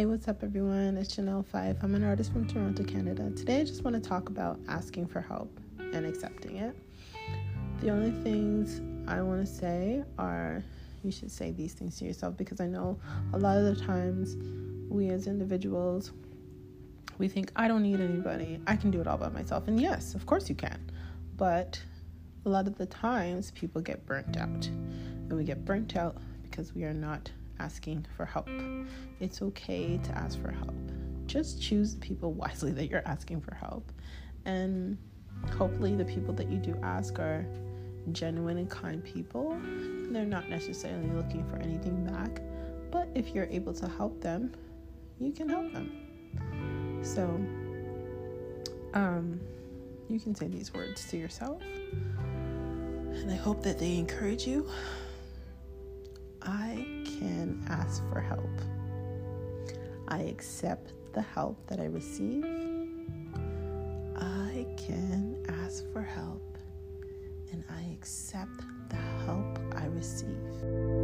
Hey, what's up, everyone? It's Chanel Five. I'm an artist from Toronto, Canada. Today, I just want to talk about asking for help and accepting it. The only things I want to say are you should say these things to yourself because I know a lot of the times we as individuals we think I don't need anybody. I can do it all by myself. And yes, of course you can. But a lot of the times people get burnt out. And we get burnt out because we are not asking for help. It's okay to ask for help. Just choose the people wisely that you're asking for help. And hopefully, the people that you do ask are genuine and kind people. They're not necessarily looking for anything back. But if you're able to help them, you can help them. So, um, you can say these words to yourself. And I hope that they encourage you. I ask for help. I accept the help that I receive. I can ask for help and I accept the help I receive.